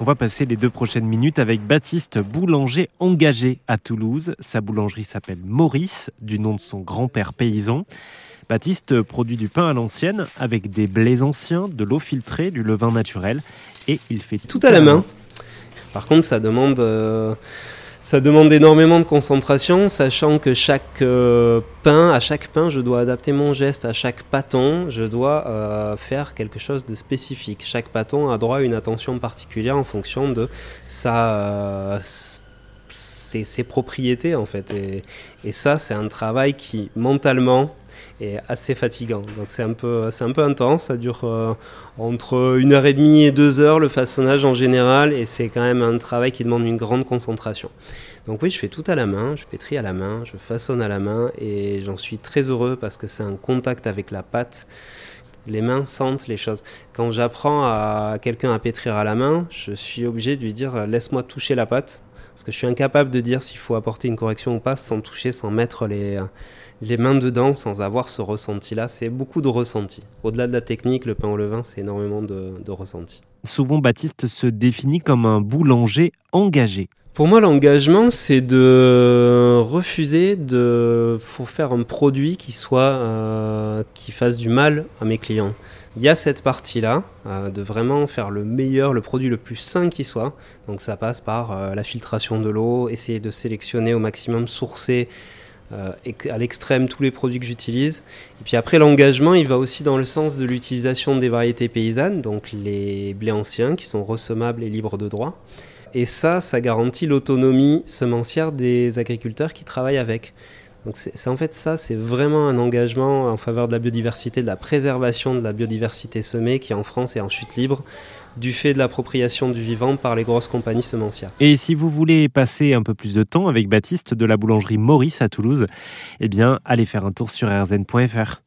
On va passer les deux prochaines minutes avec Baptiste Boulanger engagé à Toulouse. Sa boulangerie s'appelle Maurice, du nom de son grand-père paysan. Baptiste produit du pain à l'ancienne avec des blés anciens, de l'eau filtrée, du levain naturel et il fait tout, à la main. Par contre, ça demande euh, ça demande énormément de concentration, sachant que chaque euh, pain, à chaque pain, je dois adapter mon geste. À chaque pâton, je dois euh, faire quelque chose de spécifique. Chaque pâton a droit à une attention particulière en fonction de sa, euh, ses, propriétés, en fait. Et, et ça, c'est un travail qui, mentalement, est assez fatigant. Donc c'est un peu, un peu intense. Ça dure euh, entre une heure et demie et deux heures le façonnage en général, et c'est quand même un travail qui demande une grande concentration. Donc oui, je fais tout à la main, je pétris à la main, je façonne à la main, et j'en suis très heureux parce que c'est un contact avec la pâte. Les mains sentent les choses. Quand j'apprends à quelqu'un à pétrir à la main, je suis obligé de lui dire laisse-moi toucher la pâte parce que je suis incapable de dire s'il faut apporter une correction ou pas sans toucher, sans mettre les, les mains dedans, sans avoir ce ressenti-là. C'est beaucoup de ressenti. Au-delà de la technique, le pain au levain, c'est énormément de, de ressenti. Souvent, Baptiste se définit comme un boulanger engagé. Pour moi, l'engagement, c'est de refuser de faire un produit qui soit euh, qui fasse du mal à mes clients il y a cette partie-là, euh, de vraiment faire le meilleur, le produit le plus sain qui soit. Donc ça passe par euh, la filtration de l'eau, essayer de sélectionner au maximum, sourcer euh, à l'extrême tous les produits que j'utilise. Et puis après, l'engagement, il va aussi dans le sens de l'utilisation des variétés paysannes, donc les blés anciens qui sont ressemables et libres de droit. Et ça, ça garantit l'autonomie semencière des agriculteurs qui travaillent avec. Donc c'est en fait ça, c'est vraiment un engagement en faveur de la biodiversité, de la préservation de la biodiversité semée qui en France est en chute libre du fait de l'appropriation du vivant par les grosses compagnies semencières. Et si vous voulez passer un peu plus de temps avec Baptiste de la boulangerie Maurice à Toulouse, eh bien allez faire un tour sur rzn.fr.